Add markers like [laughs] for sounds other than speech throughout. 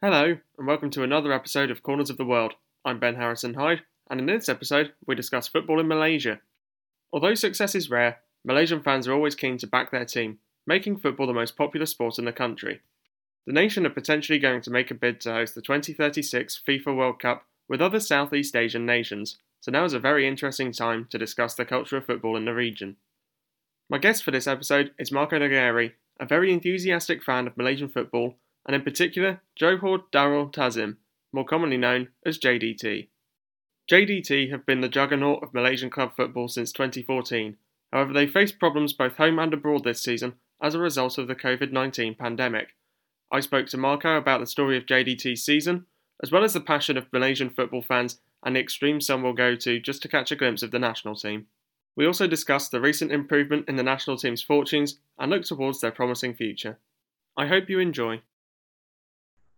Hello, and welcome to another episode of Corners of the World. I'm Ben Harrison Hyde, and in this episode, we discuss football in Malaysia. Although success is rare, Malaysian fans are always keen to back their team, making football the most popular sport in the country. The nation are potentially going to make a bid to host the 2036 FIFA World Cup with other Southeast Asian nations, so now is a very interesting time to discuss the culture of football in the region. My guest for this episode is Marco Negeri, a very enthusiastic fan of Malaysian football and in particular Johor Darul Ta'zim, more commonly known as JDT. JDT have been the juggernaut of Malaysian club football since 2014. However, they faced problems both home and abroad this season as a result of the COVID 19 pandemic. I spoke to Marco about the story of JDT's season, as well as the passion of Malaysian football fans and the extreme some will go to just to catch a glimpse of the national team. We also discussed the recent improvement in the national team's fortunes and look towards their promising future. I hope you enjoy.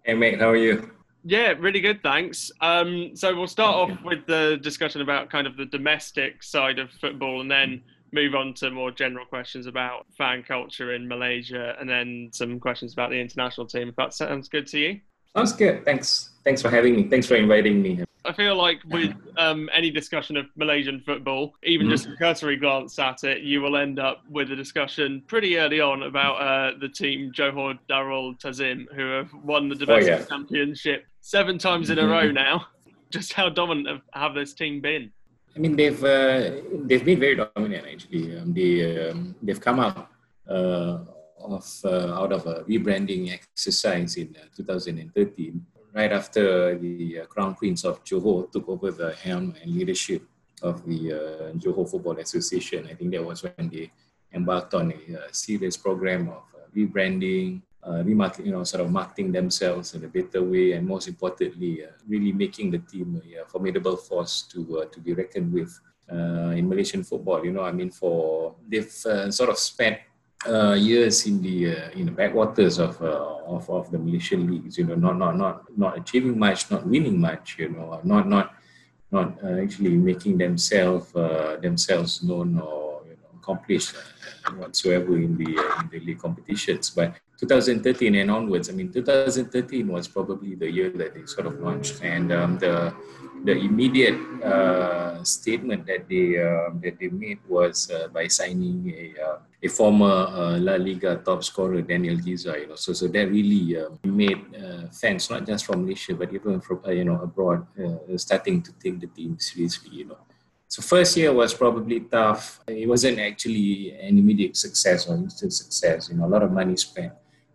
Hey mate, how are you? Yeah, really good, thanks. Um, so we'll start off with the discussion about kind of the domestic side of football, and then move on to more general questions about fan culture in Malaysia, and then some questions about the international team. If that sounds good to you. Sounds good. Thanks. Thanks for having me. Thanks for inviting me. I feel like with um, any discussion of Malaysian football, even mm-hmm. just a cursory glance at it, you will end up with a discussion pretty early on about uh, the team Johor Darul Ta'zim, who have won the domestic oh, yeah. championship seven times in a row mm-hmm. now. [laughs] Just how dominant have, have this team been? I mean, they've uh, they've been very dominant actually. Um, they um, they've come out uh, of uh, out of a rebranding exercise in uh, 2013 right after the uh, Crown Prince of Johor took over the helm and leadership of the uh, Johor Football Association. I think that was when they embarked on a, a uh, serious program of uh, rebranding, uh, remarketing, you know, sort of marketing themselves in a better way, and most importantly, uh, really making the team a, formidable force to to be reckoned with in Malaysian football. You know, I mean, for they've sort of spent uh, years in the uh, in the backwaters of, uh, of of the Malaysian leagues. You know, not not not not achieving much, not winning much. You know, not not not uh, actually making themselves uh, themselves known or you know, accomplished uh, whatsoever in the in the league competitions. But 2013 and onwards, I mean, 2013 was probably the year that they sort of launched, and um, the the immediate uh, statement that they uh, that they made was uh, by signing a uh, a former uh, La Liga top scorer Daniel Güiza. You know, so so that really uh, made fans not just from Malaysia but even from you know abroad starting to take the team seriously. You know. So first year was probably tough. It wasn't actually an immediate success or instant success. You know, a lot of money spent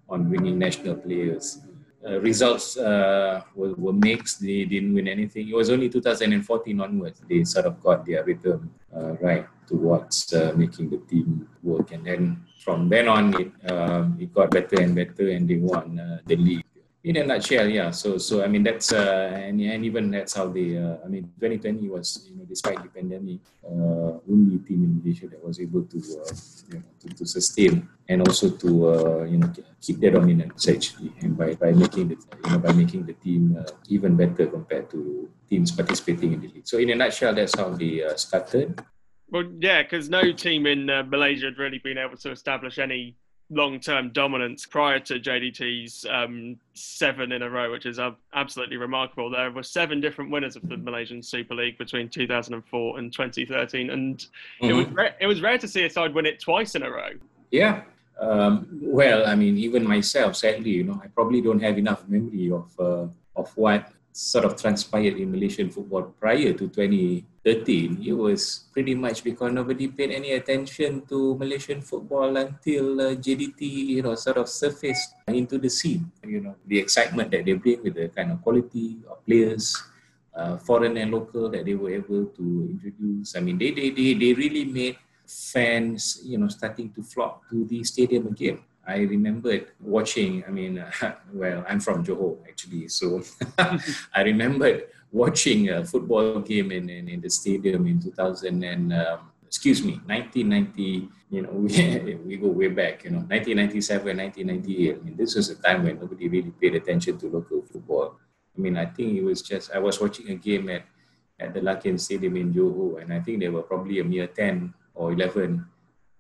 on winning national players uh, results uh, were, were mixed. They didn't win anything. It was only 2014 onwards they sort of got their rhythm uh, right towards uh, making the team work. And then from then on, it, um, it got better and better, and they won uh, the league in a nutshell, yeah. So, so I mean, that's uh, and, and even that's how they. Uh, I mean, 2020 was you know, despite the pandemic, uh, only team in Malaysia that was able to, uh, you know, to, to, sustain and also to uh, you know keep their dominance actually, and by, by making the you know by making the team uh, even better compared to teams participating in the league. So, in a nutshell, that's how they uh, started. Well, yeah, because no team in uh, Malaysia had really been able to establish any long-term dominance prior to JDT's um, seven in a row, which is uh, absolutely remarkable. There were seven different winners of the Malaysian Super League between 2004 and 2013, and mm-hmm. it was ra- it was rare to see a side win it twice in a row. Yeah. Um, well, I mean, even myself, sadly, you know, I probably don't have enough memory of uh, of what sort of transpired in Malaysian football prior to 2013, it was pretty much because nobody paid any attention to Malaysian football until uh, JDT, you know, sort of surfaced into the scene. You know, the excitement that they bring with the kind of quality of players, uh, foreign and local, that they were able to introduce. I mean, they, they, they, they really made fans, you know, starting to flock to the stadium again. I remembered watching, I mean, uh, [laughs] well, I'm from Johor actually, so [laughs] I remembered watching a football game in, in, in, the stadium in 2000 and, um, excuse me, 1990, you know, [laughs] we, we go way back, you know, 1997, 1998. I mean, this was a time when nobody really paid attention to local football. I mean, I think it was just, I was watching a game at, at the Larkin Stadium in Johor, and I think there were probably a mere 10 or 11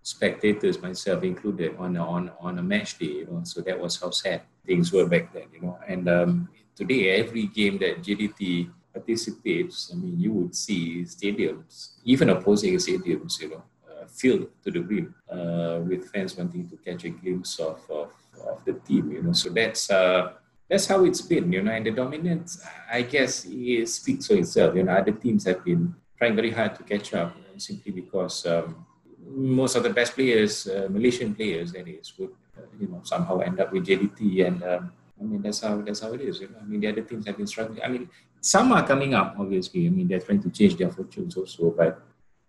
spectators, myself included, on a, on on a match day. You know, so that was how sad things were back then. You know, and um, today, every game that JDT participates, I mean, you would see stadiums, even opposing stadiums, you know, uh, filled to the brim uh, with fans wanting to catch a glimpse of, of, of the team, you know. So that's uh, that's how it's been, you know. And the dominance, I guess, it speaks for itself. You know, other teams have been trying very hard to catch up simply because um, most of the best players, uh, Malaysian players, that is, would uh, you know somehow end up with JDT and. Um, I mean, that's how that's how it is. You know? I mean, the other teams have been struggling. I mean, some are coming up, obviously. I mean, they're trying to change their fortunes also, but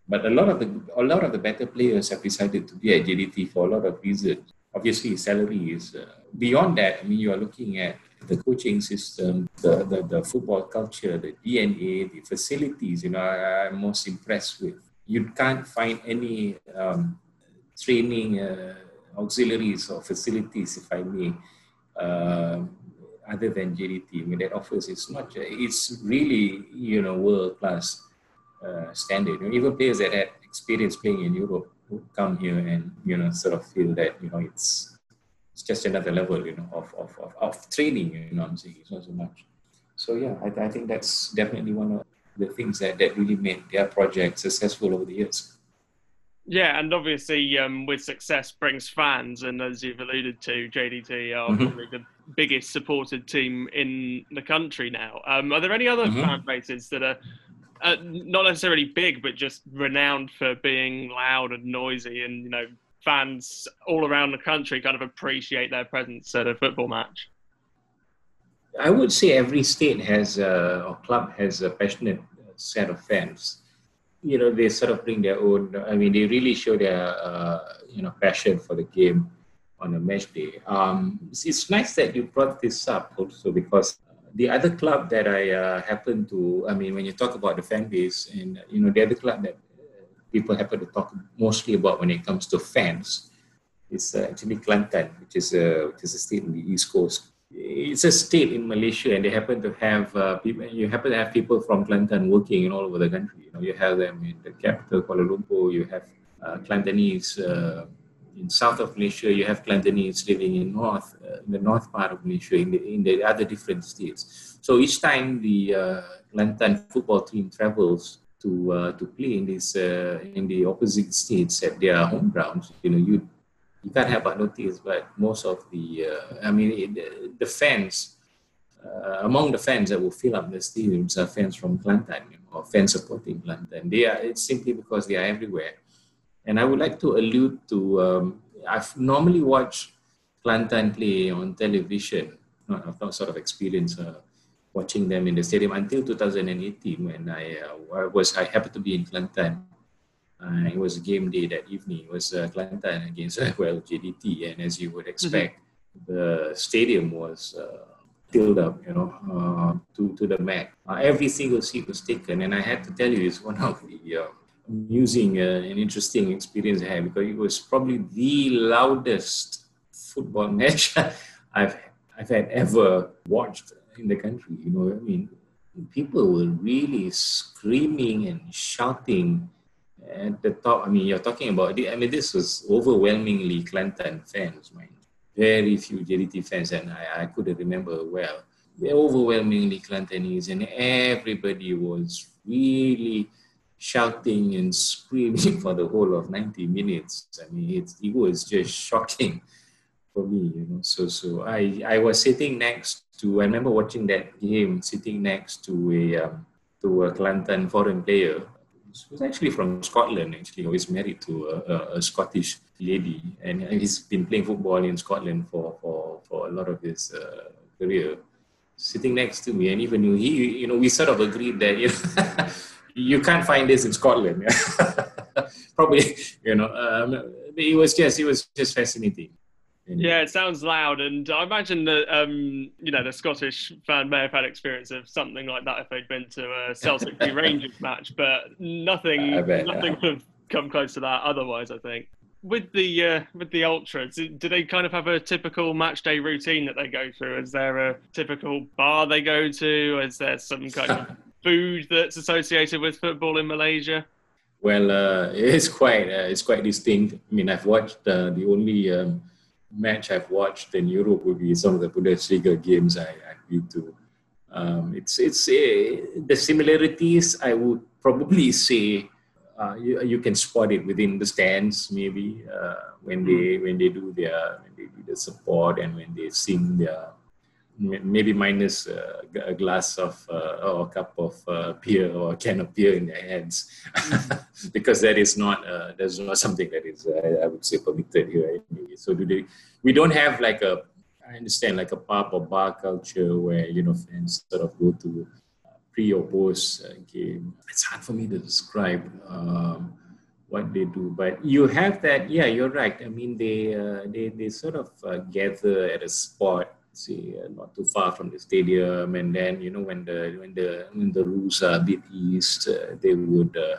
but a lot of the a lot of the better players have decided to be at JDT for a lot of reasons. Obviously, salary is uh, beyond that. I mean, you are looking at the coaching system, the, the, the football culture, the DNA, the facilities. You know, I, am most impressed with. You can't find any um, training uh, auxiliaries or facilities, if I may, uh, other than JDT. I mean, that offers it's not it's really you know world class uh, standard. You know, even players that had experience playing in Europe would come here and you know sort of feel that you know it's it's just another level you know of of, of, of training. You know, I'm saying it's not so much. So yeah, I, I think that's definitely one of the things that, that really made their project successful over the years. Yeah, and obviously, um, with success brings fans, and as you've alluded to, JDT are mm-hmm. probably the biggest supported team in the country now. Um, are there any other mm-hmm. fan bases that are uh, not necessarily big, but just renowned for being loud and noisy, and you know, fans all around the country kind of appreciate their presence at a football match? I would say every state has a, or club has a passionate set of fans you know they sort of bring their own i mean they really show their uh, you know passion for the game on a match day um, it's, nice that you brought this up also because the other club that i uh, happen to i mean when you talk about the fan base and you know the other club that people happen to talk mostly about when it comes to fans is uh, actually Kelantan, which is a which is a state in the east coast it's a state in Malaysia, and they happen to have uh, people. You happen to have people from Kelantan working in all over the country. You know, you have them in the capital, Kuala Lumpur. You have uh, Kelantanese uh, in south of Malaysia. You have Kelantanese living in north, uh, in the north part of Malaysia, in the in the other different states. So each time the uh, Kelantan football team travels to uh, to play in this uh, in the opposite states at their home grounds, you know, you you can't help but notice, but most of the, uh, I mean, the, the fans, uh, among the fans that will fill up the stadiums are fans from Kelantan you know, or fans supporting Kelantan. They are, it's simply because they are everywhere. And I would like to allude to, um, I've normally watched Kelantan play on television. Not, I've not sort of experienced uh, watching them in the stadium until 2018 when I, uh, I was, I happened to be in Kelantan uh, it was a game day that evening. It was uh, Kelantan against uh, well JDT, and as you would expect, mm-hmm. the stadium was uh, filled up, you know, uh, to to the max. Uh, every single seat was taken, and I had to tell you, it's one of the uh, amusing uh, and interesting experience I had because it was probably the loudest football [laughs] match I've I've had ever watched in the country. You know, I mean, people were really screaming and shouting at the top, I mean, you're talking about, I mean, this was overwhelmingly Kelantan fans, mind. Very few JDT fans, and I, I couldn't remember well. They're overwhelmingly Kelantanese, and everybody was really shouting and screaming [laughs] for the whole of 90 minutes. I mean, it, was just shocking [laughs] for me, you know. So, so I, I was sitting next to, I remember watching that game, sitting next to a, um, to a Kelantan foreign player was actually from Scotland. Actually, he was married to a, a, a, Scottish lady, and he's been playing football in Scotland for for, for a lot of his uh, career. Sitting next to me, and even he, you know, we sort of agreed that you know, [laughs] you can't find this in Scotland. [laughs] Probably, you know, um, it was just it was just fascinating. Yeah, it sounds loud, and I imagine that um, you know the Scottish fan may have had experience of something like that if they'd been to a Celtic [laughs] Rangers match, but nothing, bet, nothing yeah. would have come close to that otherwise. I think with the uh, with the ultras, do they kind of have a typical match day routine that they go through? Is there a typical bar they go to? Is there some kind of food that's associated with football in Malaysia? Well, uh, [laughs] it's quite uh, it's quite distinct. I mean, I've watched uh, the only. Um, match I've watched in Europe would be some of the Bundesliga games I, I've been to. Um, it's it's uh, the similarities. I would probably [laughs] say uh, you, you can spot it within the stands maybe uh, when they when they do their when they do the support and when they sing their maybe minus uh, a glass of uh, or a cup of uh, beer or a can of beer in their hands. [laughs] Because that is not uh, that's not something that is uh, I would say permitted here so do they we don't have like a I understand like a pub or bar culture where you know fans sort of go to pre or post game. It's hard for me to describe um, what they do. But you have that yeah you're right. I mean they uh, they they sort of gather at a spot say uh, not too far from the stadium. And then you know when the when the when the rules are a bit east uh, they would uh,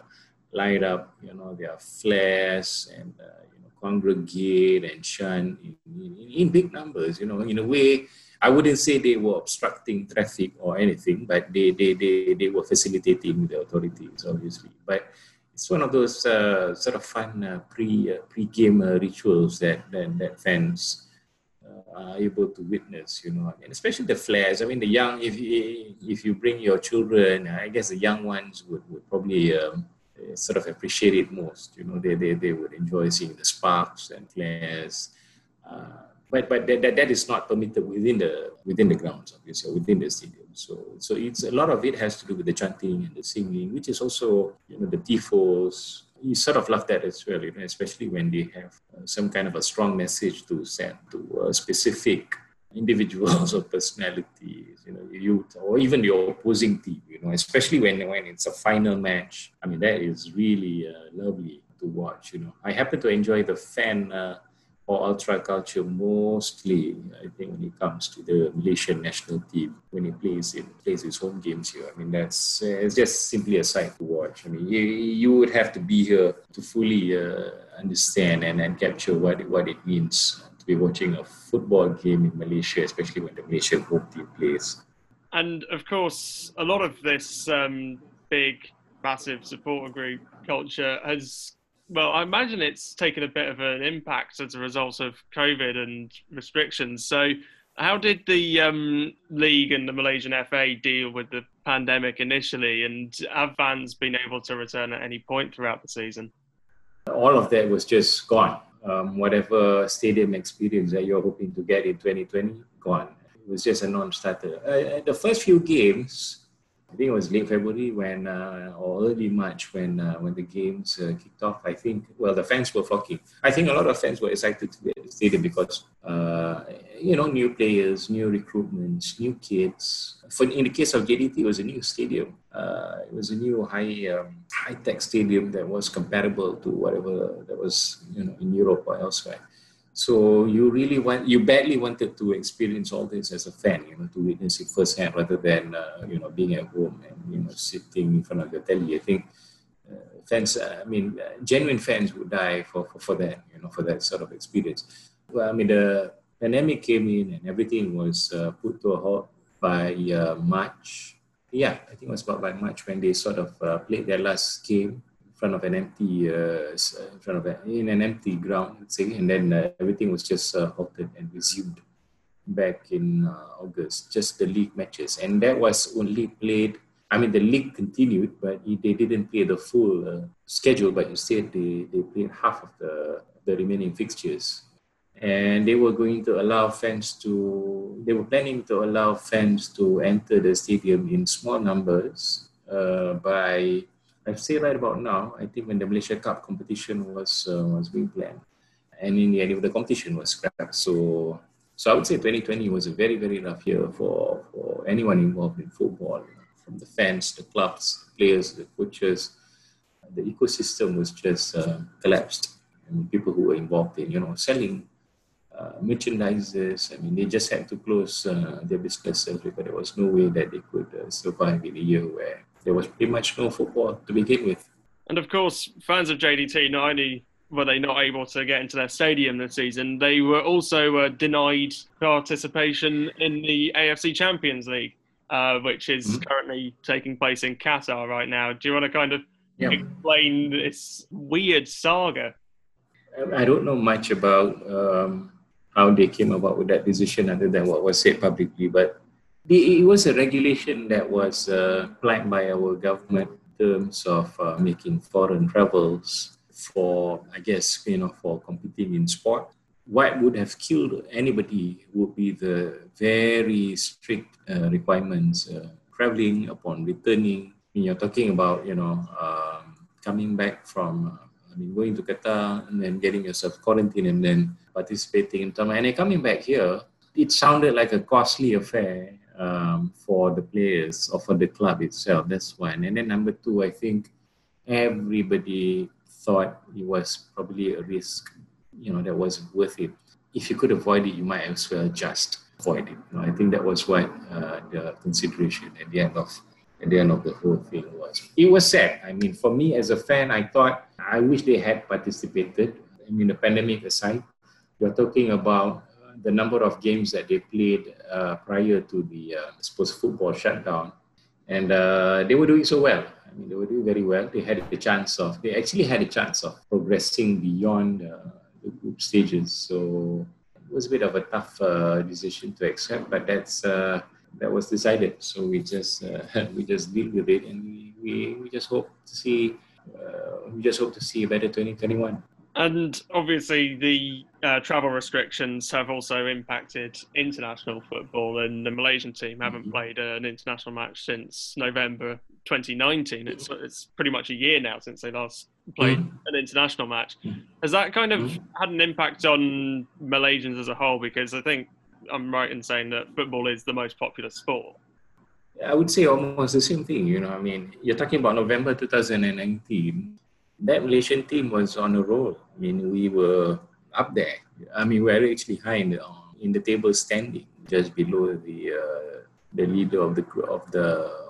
light up you know their flares and uh, you know congregate and chant in, in, in, big numbers you know in a way I wouldn't say they were obstructing traffic or anything but they they they, they were facilitating the authorities obviously. But it's one of those uh, sort of fun uh, pre pre game rituals that, that that fans are able to witness, you know, and especially the flares. I mean, the young, if you, if you bring your children, I guess the young ones would, would probably um, sort of appreciate it most. You know, they, they, they would enjoy seeing the sparks and flares. Uh, but but that, that, that is not permitted within the within the grounds, obviously, within the stadium. So so it's a lot of it has to do with the chanting and the singing, which is also you know the tifos, you sort of love that as well, you know, especially when they have uh, some kind of a strong message to send to uh, specific individuals [laughs] or personalities, you know, youth or even your opposing team, you know, especially when, when it's a final match. I mean, that is really uh, lovely to watch, you know. I happen to enjoy the fan uh, or ultra culture mostly I think when it comes to the Malaysian national team when he plays it plays his home games here. I mean that's uh, it's just simply a sight to watch. I mean you, you would have to be here to fully uh, understand and, and capture what what it means to be watching a football game in Malaysia, especially when the Malaysian home team plays. And of course, a lot of this um, big, massive supporter group culture has well, I imagine it's taken a bit of an impact as a result of COVID and restrictions. So, how did the um, league and the Malaysian FA deal with the pandemic initially, and have fans been able to return at any point throughout the season? All of that was just gone. Um, whatever stadium experience that you're hoping to get in 2020, gone. It was just a non-starter. Uh, the first few games, I think it was late February when, uh, or early March when uh, when the games uh, kicked off. I think, well, the fans were flocking. I think a lot of fans were excited to be at the stadium because, uh, you know, new players, new recruitments, new kids. For in the case of JDT, it was a new stadium. Uh, it was a new high um, high tech stadium that was comparable to whatever that was, you know, in Europe or elsewhere. So you really want, you badly wanted to experience all this as a fan, you know, to witness it firsthand rather than, uh, you know, being at home and, you know, sitting in front of the telly. I think uh, fans, uh, I mean, uh, genuine fans would die for, for, for that, you know, for that sort of experience. Well, I mean, the pandemic came in and everything was uh, put to a halt by uh, March. Yeah, I think it was about by March when they sort of played their last game front of an empty uh, uh, in front of a, in an empty ground, and then uh, everything was just uh, halted and resumed back in uh, August. Just the league matches, and that was only played. I mean, the league continued, but they didn't play the full uh, schedule. But instead, they they played half of the the remaining fixtures, and they were going to allow fans to. They were planning to allow fans to enter the stadium in small numbers by I say right about now, I think when the Malaysia Cup competition was uh, was being planned, and in the end, the competition was scrapped. So, so I would say 2020 was a very very rough year for for anyone involved in football, from the fans, the clubs, players, the coaches. The ecosystem was just uh, collapsed, and people who were involved in you know selling uh, merchandises. I mean, they just had to close uh, their businesses because there was no way that they could uh, survive in a year where there was pretty much no football to begin with. And of course, fans of JDT not only were they not able to get into their stadium this season, they were also uh, denied participation in the AFC Champions League, uh, which is mm-hmm. currently taking place in Qatar right now. Do you want to kind of yeah. explain this weird saga? I don't know much about um, how they came about with that decision other than what was said publicly, but it was a regulation that was uh, planned by our government in terms of uh, making foreign travels for, I guess, you know, for competing in sport. What would have killed anybody would be the very strict uh, requirements uh, traveling upon returning. You're talking about, you know, um, coming back from, uh, I mean, going to Qatar and then getting yourself quarantined and then participating in tournament. And then coming back here, it sounded like a costly affair um, for the players or for the club itself. That's one. And then number two, I think everybody thought it was probably a risk, you know, that was worth it. If you could avoid it, you might as well just avoid it. You know, I think that was what uh, the consideration at the end of at the end of the whole thing was. It was sad. I mean, for me as a fan, I thought I wish they had participated. I mean, the pandemic aside, you're talking about the number of games that they played uh, prior to the uh, sports football shutdown, and uh, they were doing so well. I mean, they were doing very well. They had a chance of, they actually had a chance of progressing beyond uh, the group stages. So it was a bit of a tough uh, decision to accept, but that's uh, that was decided. So we just [laughs] we just deal with it, and we, we, we just hope to see we just hope to see a better 2021. And obviously, the uh, travel restrictions have also impacted international football, and the Malaysian team haven't mm-hmm. played an international match since November 2019. It's, it's pretty much a year now since they last played mm-hmm. an international match. Mm-hmm. Has that kind of had an impact on Malaysians as a whole? Because I think I'm right in saying that football is the most popular sport. I would say almost the same thing. You know, I mean, you're talking about November 2019 that Malaysian team was on a roll. I mean, we were up there. I mean, we were actually high in the, in the table standing, just below the uh, the leader of the of the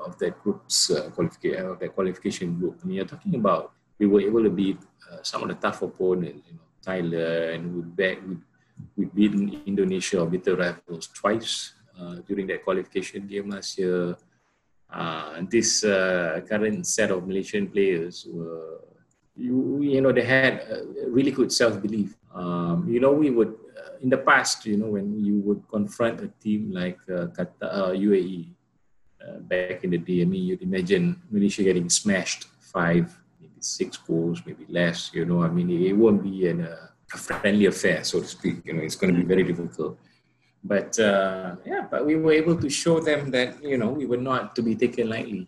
of that group's uh, qualification of that qualification group. I mean, you're talking about we were able to beat uh, some of the tough opponents. You know, Thailand. We back we we Indonesia, bitter rivals twice uh, during that qualification game last year. Uh, this uh, current set of Malaysian players were you, you know, they had really good self-belief. Um, you know, we would, uh, in the past, you know, when you would confront a team like uh, Qatar, uh, UAE, uh, back in the day, I mean, you'd imagine Malaysia getting smashed five, maybe six goals, maybe less, you know, I mean, it, won't be an, uh, a friendly affair, so to speak, you know, it's going to be very difficult. But uh, yeah, but we were able to show them that, you know, we were not to be taken lightly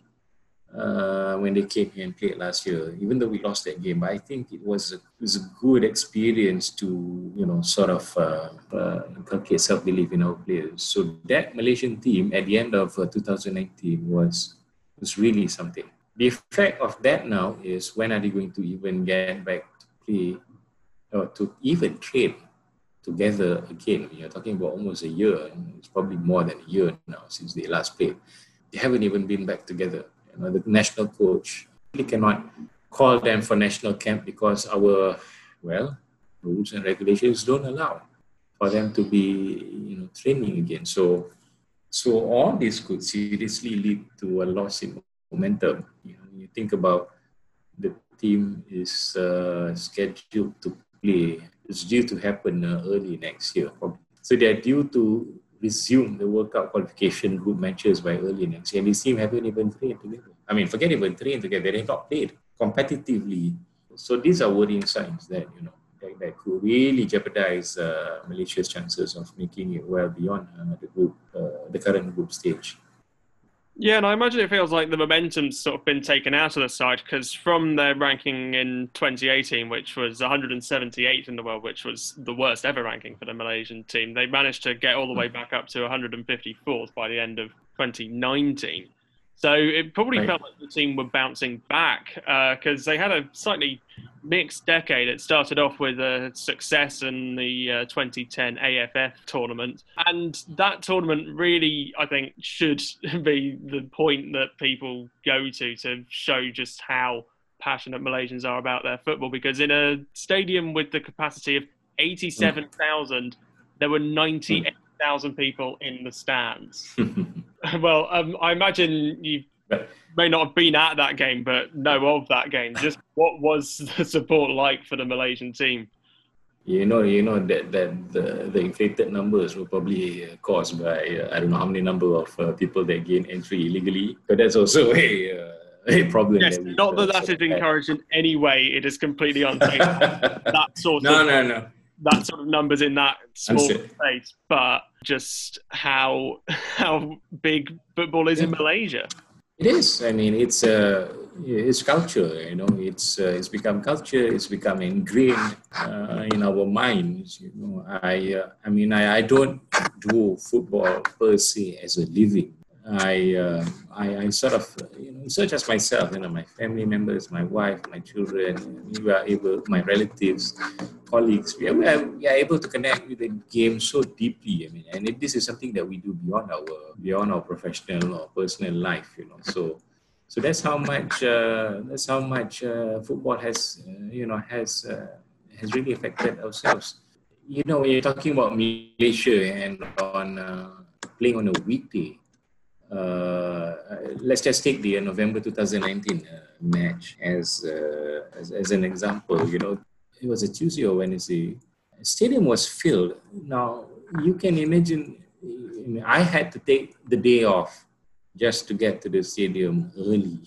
uh, when they came here and played last year, even though we lost that game. I think it was a, it was a good experience to, you know, sort of uh, uh, self belief in our players. So that Malaysian team at the end of uh, 2019 was, was really something. The effect of that now is when are they going to even get back to play or to even train together again? You're talking about almost a year, it's probably more than a year now since they last played. They haven't even been back together you know, the national coach. We cannot call them for national camp because our, well, rules and regulations don't allow for them to be, you know, training again. So, so all this could seriously lead to a loss in momentum. You know, you think about the team is uh, scheduled to play. It's due to happen uh, early next year. So they're due to resume the World Cup qualification group matches by early next year. And this team haven't even trained together. I mean, forget even trained together, they've not played competitively. So these are worrying signs that, you know, that, that could really jeopardize uh, Malaysia's chances of making it well beyond uh, the group, uh, the current group stage. Yeah, and I imagine it feels like the momentum's sort of been taken out of the side because from their ranking in 2018, which was 178th in the world, which was the worst ever ranking for the Malaysian team, they managed to get all the way back up to 154th by the end of 2019. So it probably right. felt like the team were bouncing back because uh, they had a slightly mixed decade. It started off with a success in the uh, 2010 AFF tournament, and that tournament really, I think, should [laughs] be the point that people go to to show just how passionate Malaysians are about their football. Because in a stadium with the capacity of 87,000, there were 98,000 people in the stands. [laughs] well, um, I imagine you may not have been at that game, but know of that game. Just [laughs] what was the support like for the Malaysian team? you know, you know that that the, the inflated numbers were probably caused by uh, I don't know how many number of uh, people that gain entry illegally. But that's also a, uh, a problem. Yes, that we, not that that is encouraged in any way. It is completely [laughs] unsafe. that sort no, of no, no. That sort of numbers in that small space, but just how [laughs] how big football is yeah. in Malaysia. It is. I mean, it's uh, it's culture. You know, it's uh, it's become culture. It's become ingrained uh, in our minds. You know, I uh, I mean, I, I don't do football per se as a living. I, uh, I, I sort of you know such as myself, you know, my family members, my wife, my children, we are able, my relatives, colleagues, we are, we are, we are able to connect with the game so deeply. I mean, and it, this is something that we do beyond our beyond our professional or personal life, you know. So, so that's how much uh, that's how much uh, football has uh, you know has uh, has really affected ourselves. You know, when you're talking about Malaysia and on uh, playing on a weekday uh, let's just take the November 2019 uh, match as, uh, as, as an example. You know, it was a Tuesday or Wednesday. The stadium was filled. Now you can imagine. I had to take the day off just to get to the stadium early.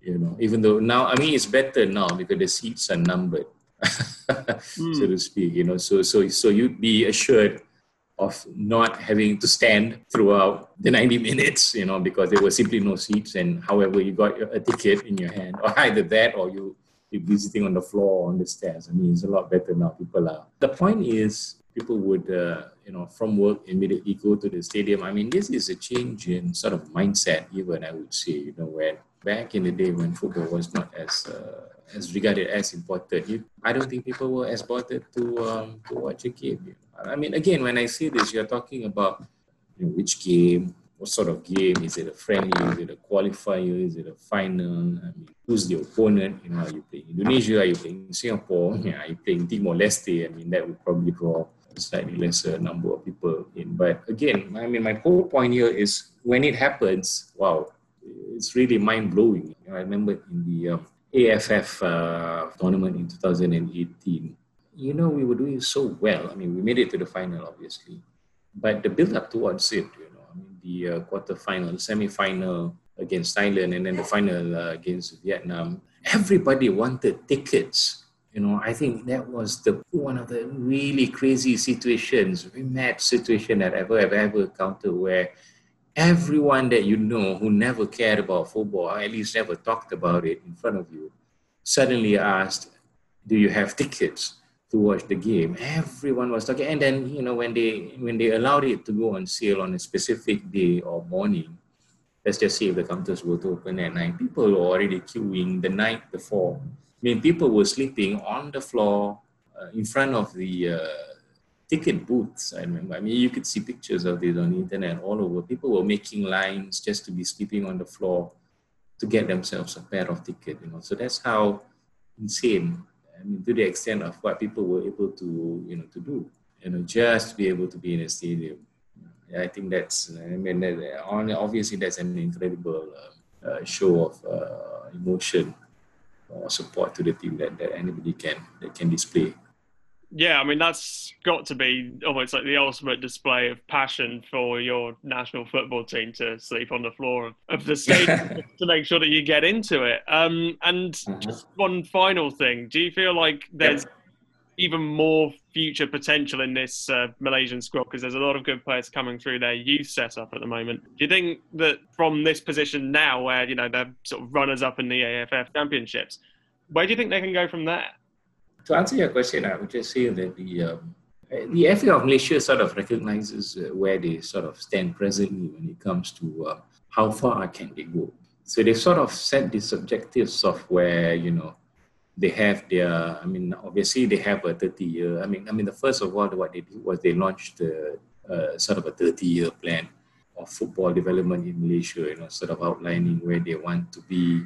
You know, even though now I mean it's better now because the seats are numbered, mm. [laughs] so to speak. You know, so so so you'd be assured of not having to stand throughout the 90 [laughs] minutes, you know, because there were simply no seats. And however, you got a ticket in your hand, or either that or you you be sitting on the floor or on the stairs. I mean, it's a lot better now. People are. The point is, people would, uh, you know, from work immediately go to the stadium. I mean, this is a change in sort of mindset, even I would say, you know, when back in the day when football was not as uh, as regarded as important, I don't think people were as bothered to um, to watch a game. You know? I mean, again, when I say this, you're talking about you know, which game, what sort of game? Is it a friendly? Is it a qualifier? Is it a final? I mean, who's the opponent? You know, are you playing Indonesia? Are you playing Singapore? Yeah, are you playing Timor Leste? I mean, that would probably draw a slightly lesser number of people in. But again, I mean, my whole point here is when it happens, wow, it's really mind blowing. You know, I remember in the um, AFF uh, tournament in 2018 you know, we were doing so well. I mean, we made it to the final, obviously, but the build up towards it, you know, I mean, the uh, quarter final, semi final against Thailand, and then the final uh, against Vietnam, everybody wanted tickets. You know, I think that was the one of the really crazy situations, mad situation that I've ever, ever encountered where everyone that you know who never cared about football, or at least never talked about it in front of you, suddenly asked, Do you have tickets? To watch the game. Everyone was talking, and then you know when they when they allowed it to go on sale on a specific day or morning, let's just say if the counters were to open at night, people were already queuing the night before. I mean, people were sleeping on the floor uh, in front of the uh, ticket booths. I remember. I mean, you could see pictures of this on the internet all over. People were making lines just to be sleeping on the floor to get themselves a pair of tickets. You know, so that's how insane I mean, to the extent of what people were able to, you know, to do, you know, just to be able to be in a stadium. I think that's, I mean, obviously that's an incredible uh, uh, show of uh, emotion or support to the team that, that anybody can that can display yeah, I mean that's got to be almost like the ultimate display of passion for your national football team to sleep on the floor of the stadium [laughs] to make sure that you get into it. Um, and mm-hmm. just one final thing: Do you feel like there's yep. even more future potential in this uh, Malaysian squad because there's a lot of good players coming through their youth setup at the moment? Do you think that from this position now, where you know they're sort of runners up in the AFF championships, where do you think they can go from there? To answer your question, I would just say that the um, the FA of Malaysia sort of recognizes uh, where they sort of stand presently when it comes to uh, how far can they go. So they sort of set these objectives of where you know they have their. I mean, obviously they have a thirty year. I mean, I mean the first of all, what they did was they launched a, uh, sort of a thirty year plan of football development in Malaysia. You know, sort of outlining where they want to be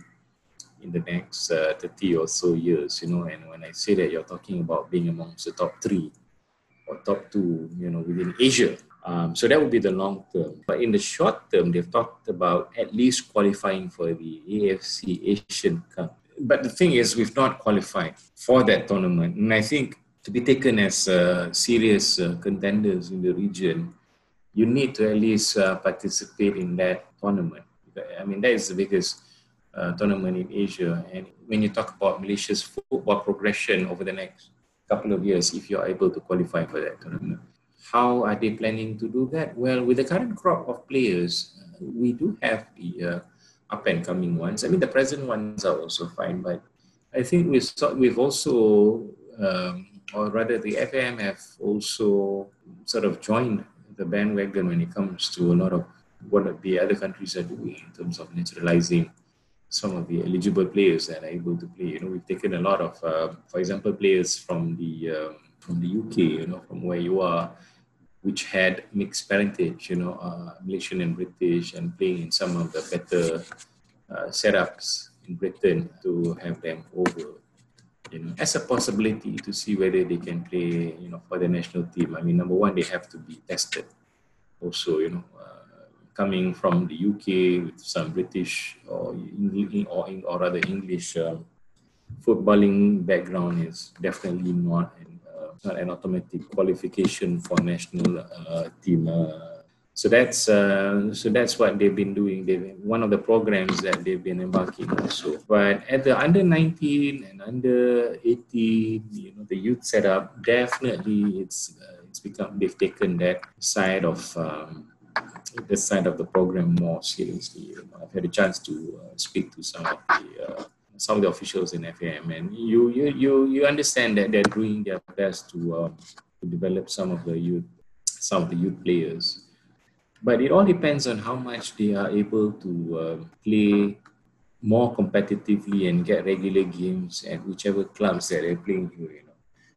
in the next uh, 30 or so years, you know, and when I say that you're talking about being amongst the top three or top two, you know, within Asia. Um, so that would be the long term. But in the short term, they've talked about at least qualifying for the AFC Asian Cup. But the thing is, we've not qualified for that tournament. And I think to be taken as uh, serious uh, contenders in the region, you need to at least uh, participate in that tournament. I mean, that is the biggest uh, tournament in Asia. And when you talk about Malaysia's football progression over the next couple of years, if you are able to qualify for that tournament, how are they planning to do that? Well, with the current crop of players, uh, we do have the uh, up and coming ones. I mean, the present ones are also fine, but I think we've, we've also, um, or rather, the FAM have also sort of joined the bandwagon when it comes to a lot of what the other countries are doing in terms of naturalizing some of the eligible players are able to play. You know, we've taken a lot of, uh, for example, players from the um, from the UK, you know, from where you are, which had mixed parentage, you know, uh, Malaysian and British, and playing in some of the better uh, setups in Britain to have them over, you know, as a possibility to see whether they can play, you know, for the national team. I mean, number one, they have to be tested. Also, you know, uh, coming from the UK with some British or or, or rather English um, footballing background is definitely not not an automatic qualification for national uh, team. Uh, so that's uh, so that's what they've been doing. They one of the programs that they've been embarking also. But at the under 19 and under 18, you know, the youth setup definitely it's uh, it's become they've taken that side of um, the side of the program more seriously. I've had a chance to uh, speak to some of the uh, some of the officials in FAM, and you you you you understand that they're doing their best to uh, to develop some of the youth some of the youth players. But it all depends on how much they are able to uh, play more competitively and get regular games at whichever clubs that they're playing. You know,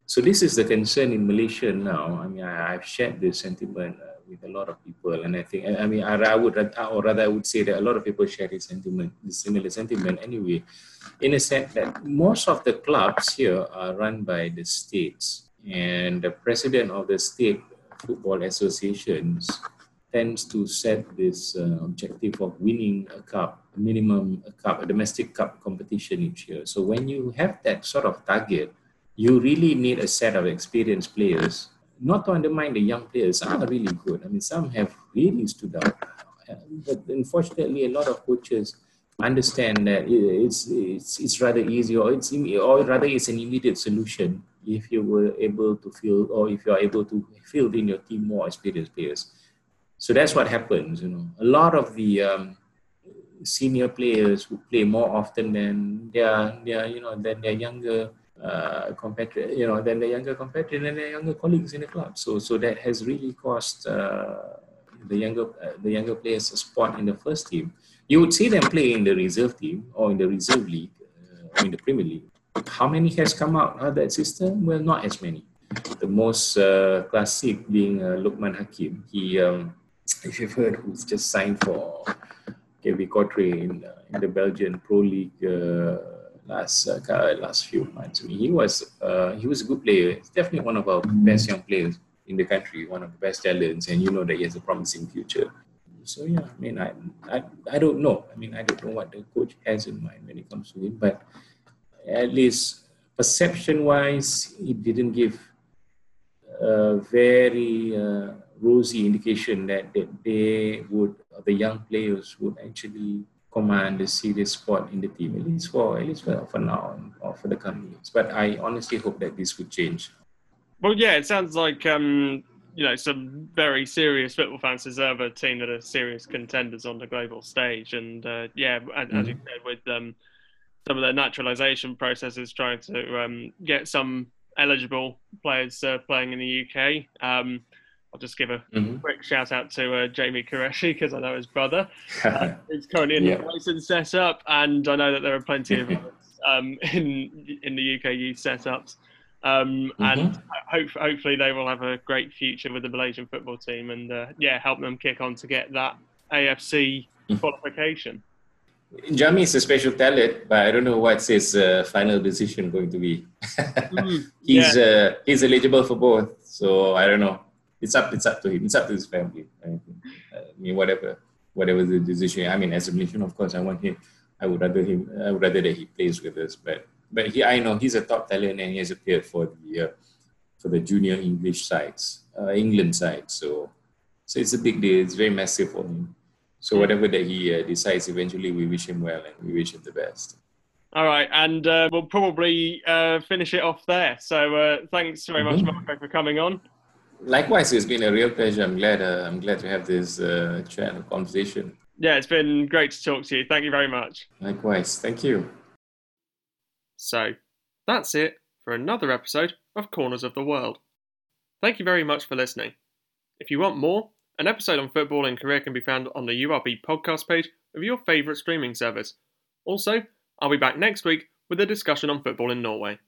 so this is the concern in Malaysia now. I mean, I, have shared this sentiment. With a lot of people. And I think, I mean, I would, or rather, I would say that a lot of people share this sentiment, this similar sentiment anyway, in a sense that most of the clubs here are run by the states. And the president of the state football associations tends to set this uh, objective of winning a cup, a minimum a cup, a domestic cup competition each year. So when you have that sort of target, you really need a set of experienced players not to undermine the young players, are really good. I mean, some have really stood out. But unfortunately, a lot of coaches understand that it's, it's, it's rather easy or it's or rather it's an immediate solution if you were able to field or if you are able to field in your team more experienced players. So that's what happens. You know, a lot of the um, senior players who play more often than their, their you know than their younger uh, you know, than the younger compatriot and the younger colleagues in the club. So, so that has really cost uh, the younger uh, the younger players a spot in the first team. You would see them play in the reserve team or in the reserve league uh, or in the Premier League. How many has come out of that system? Well, not as many. The most uh, classic being uh, Luqman Hakim. He, um, if you've heard, who's just signed for KV Kortrijk in, in the Belgian Pro League last uh, last few months. He was uh, he was a good player. He's definitely one of our best young players in the country, one of the best talents, and you know that he has a promising future. So yeah, I mean, I I, I don't know. I mean, I don't know what the coach has in mind when it comes to him, but at least perception-wise, he didn't give a very uh, rosy indication that, that they would, the young players would actually command a serious spot in the team, at least for at least for, for now or for the coming years. But I honestly hope that this would change. Well, yeah, it sounds like um, you know some very serious football fans deserve a team that are serious contenders on the global stage, and uh, yeah, as, mm-hmm. as, you said, with um, some of the naturalisation processes, trying to um, get some eligible players uh, playing in the UK. Um, I'll just give a mm-hmm. quick shout out to uh, Jamie Qureshi because I know his brother [laughs] uh, is currently in yeah. the license setup, and I know that there are plenty of [laughs] um, in in the UK youth setups. Um, mm-hmm. And hope, hopefully they will have a great future with the Malaysian football team, and uh, yeah, help them kick on to get that AFC mm-hmm. qualification. Jamie is a special talent, but I don't know what's his uh, final decision going to be. [laughs] mm, he's yeah. uh, he's eligible for both, so I don't know it's up it's up to him. It's up to his family. I mean, whatever whatever the decision. I mean, as a Malaysian, of course, I want him. I would rather him. I would rather that he plays with us. But but he, I know he's a top talent and he has appeared for the uh, for the junior English sides, uh, England side. So, so it's a big deal. It's very massive for him. So whatever that he uh, decides, eventually we wish him well and we wish him the best. All right, and uh, we'll probably uh, finish it off there. So uh, thanks very much, mm-hmm. Marco, for coming on. Likewise, it's been a real pleasure. I'm glad. Uh, I'm glad to have this uh, chat and conversation. Yeah, it's been great to talk to you. Thank you very much. Likewise, thank you. So, that's it for another episode of Corners of the World. Thank you very much for listening. If you want more, an episode on football in Korea can be found on the URB podcast page of your favourite streaming service. Also, I'll be back next week with a discussion on football in Norway.